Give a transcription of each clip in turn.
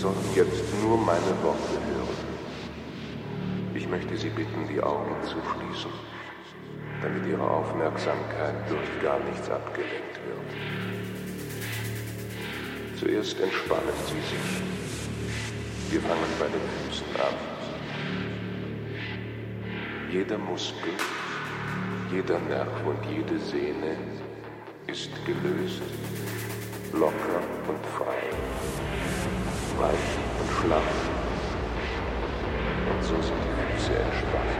sollen jetzt nur meine Worte hören. Ich möchte Sie bitten, die Augen zu schließen, damit Ihre Aufmerksamkeit durch gar nichts abgelenkt wird. Zuerst entspannen Sie sich. Wir fangen bei den Füßen an. Jeder Muskel, jeder Nerv und jede Sehne ist gelöst, locker und frei, weich und schlaff. Und so sind die Füße entspannt.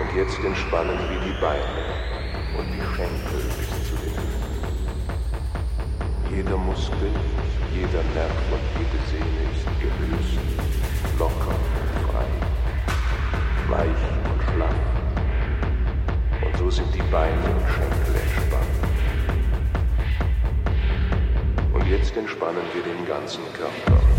Und jetzt entspannen wir die Beine und die Schenkel bis zu den Hüften. Jeder Muskel, jeder Nerv und jede Sehne ist gelöst, locker und frei, weich und schlaff. Und so sind die Beine und Schenkel entspannen wir den ganzen Körper.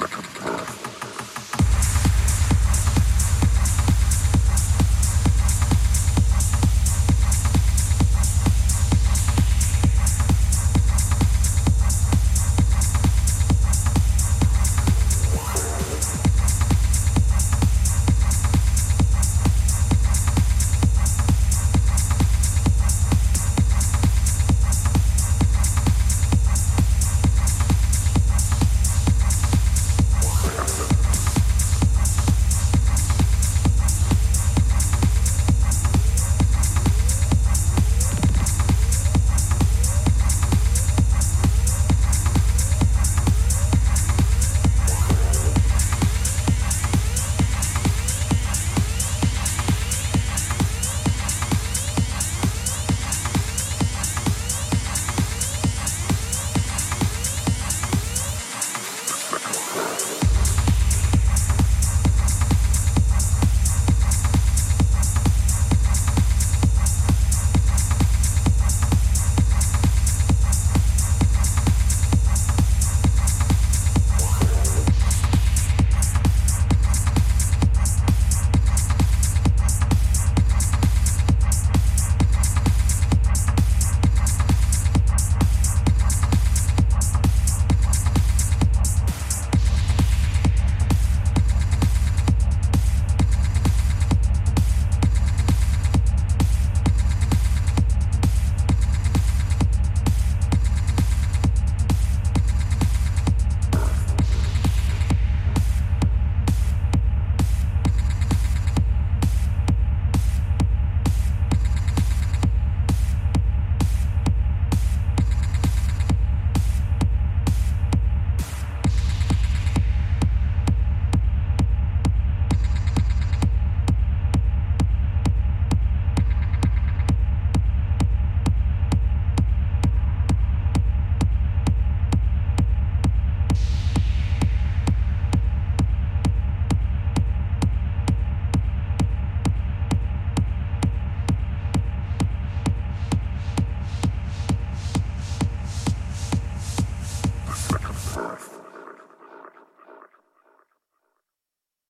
ああ。